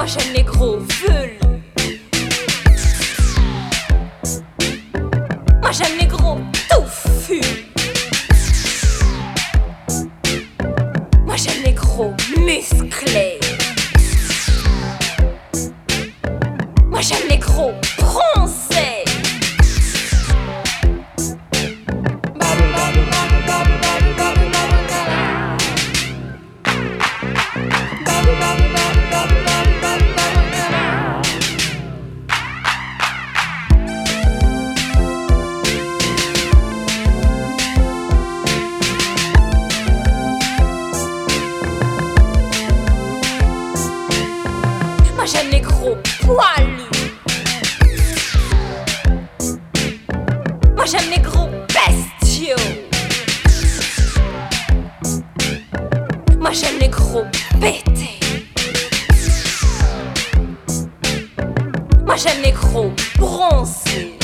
Moi j'aime les gros veulent. Moi j'aime les gros touffus. Moi j'aime les gros musclés. Moi j'aime les gros bronzés. j'aime les gros poilus. Moi j'aime les gros bestiaux. Moi j'aime les gros pétés. Moi j'aime les gros bronzés.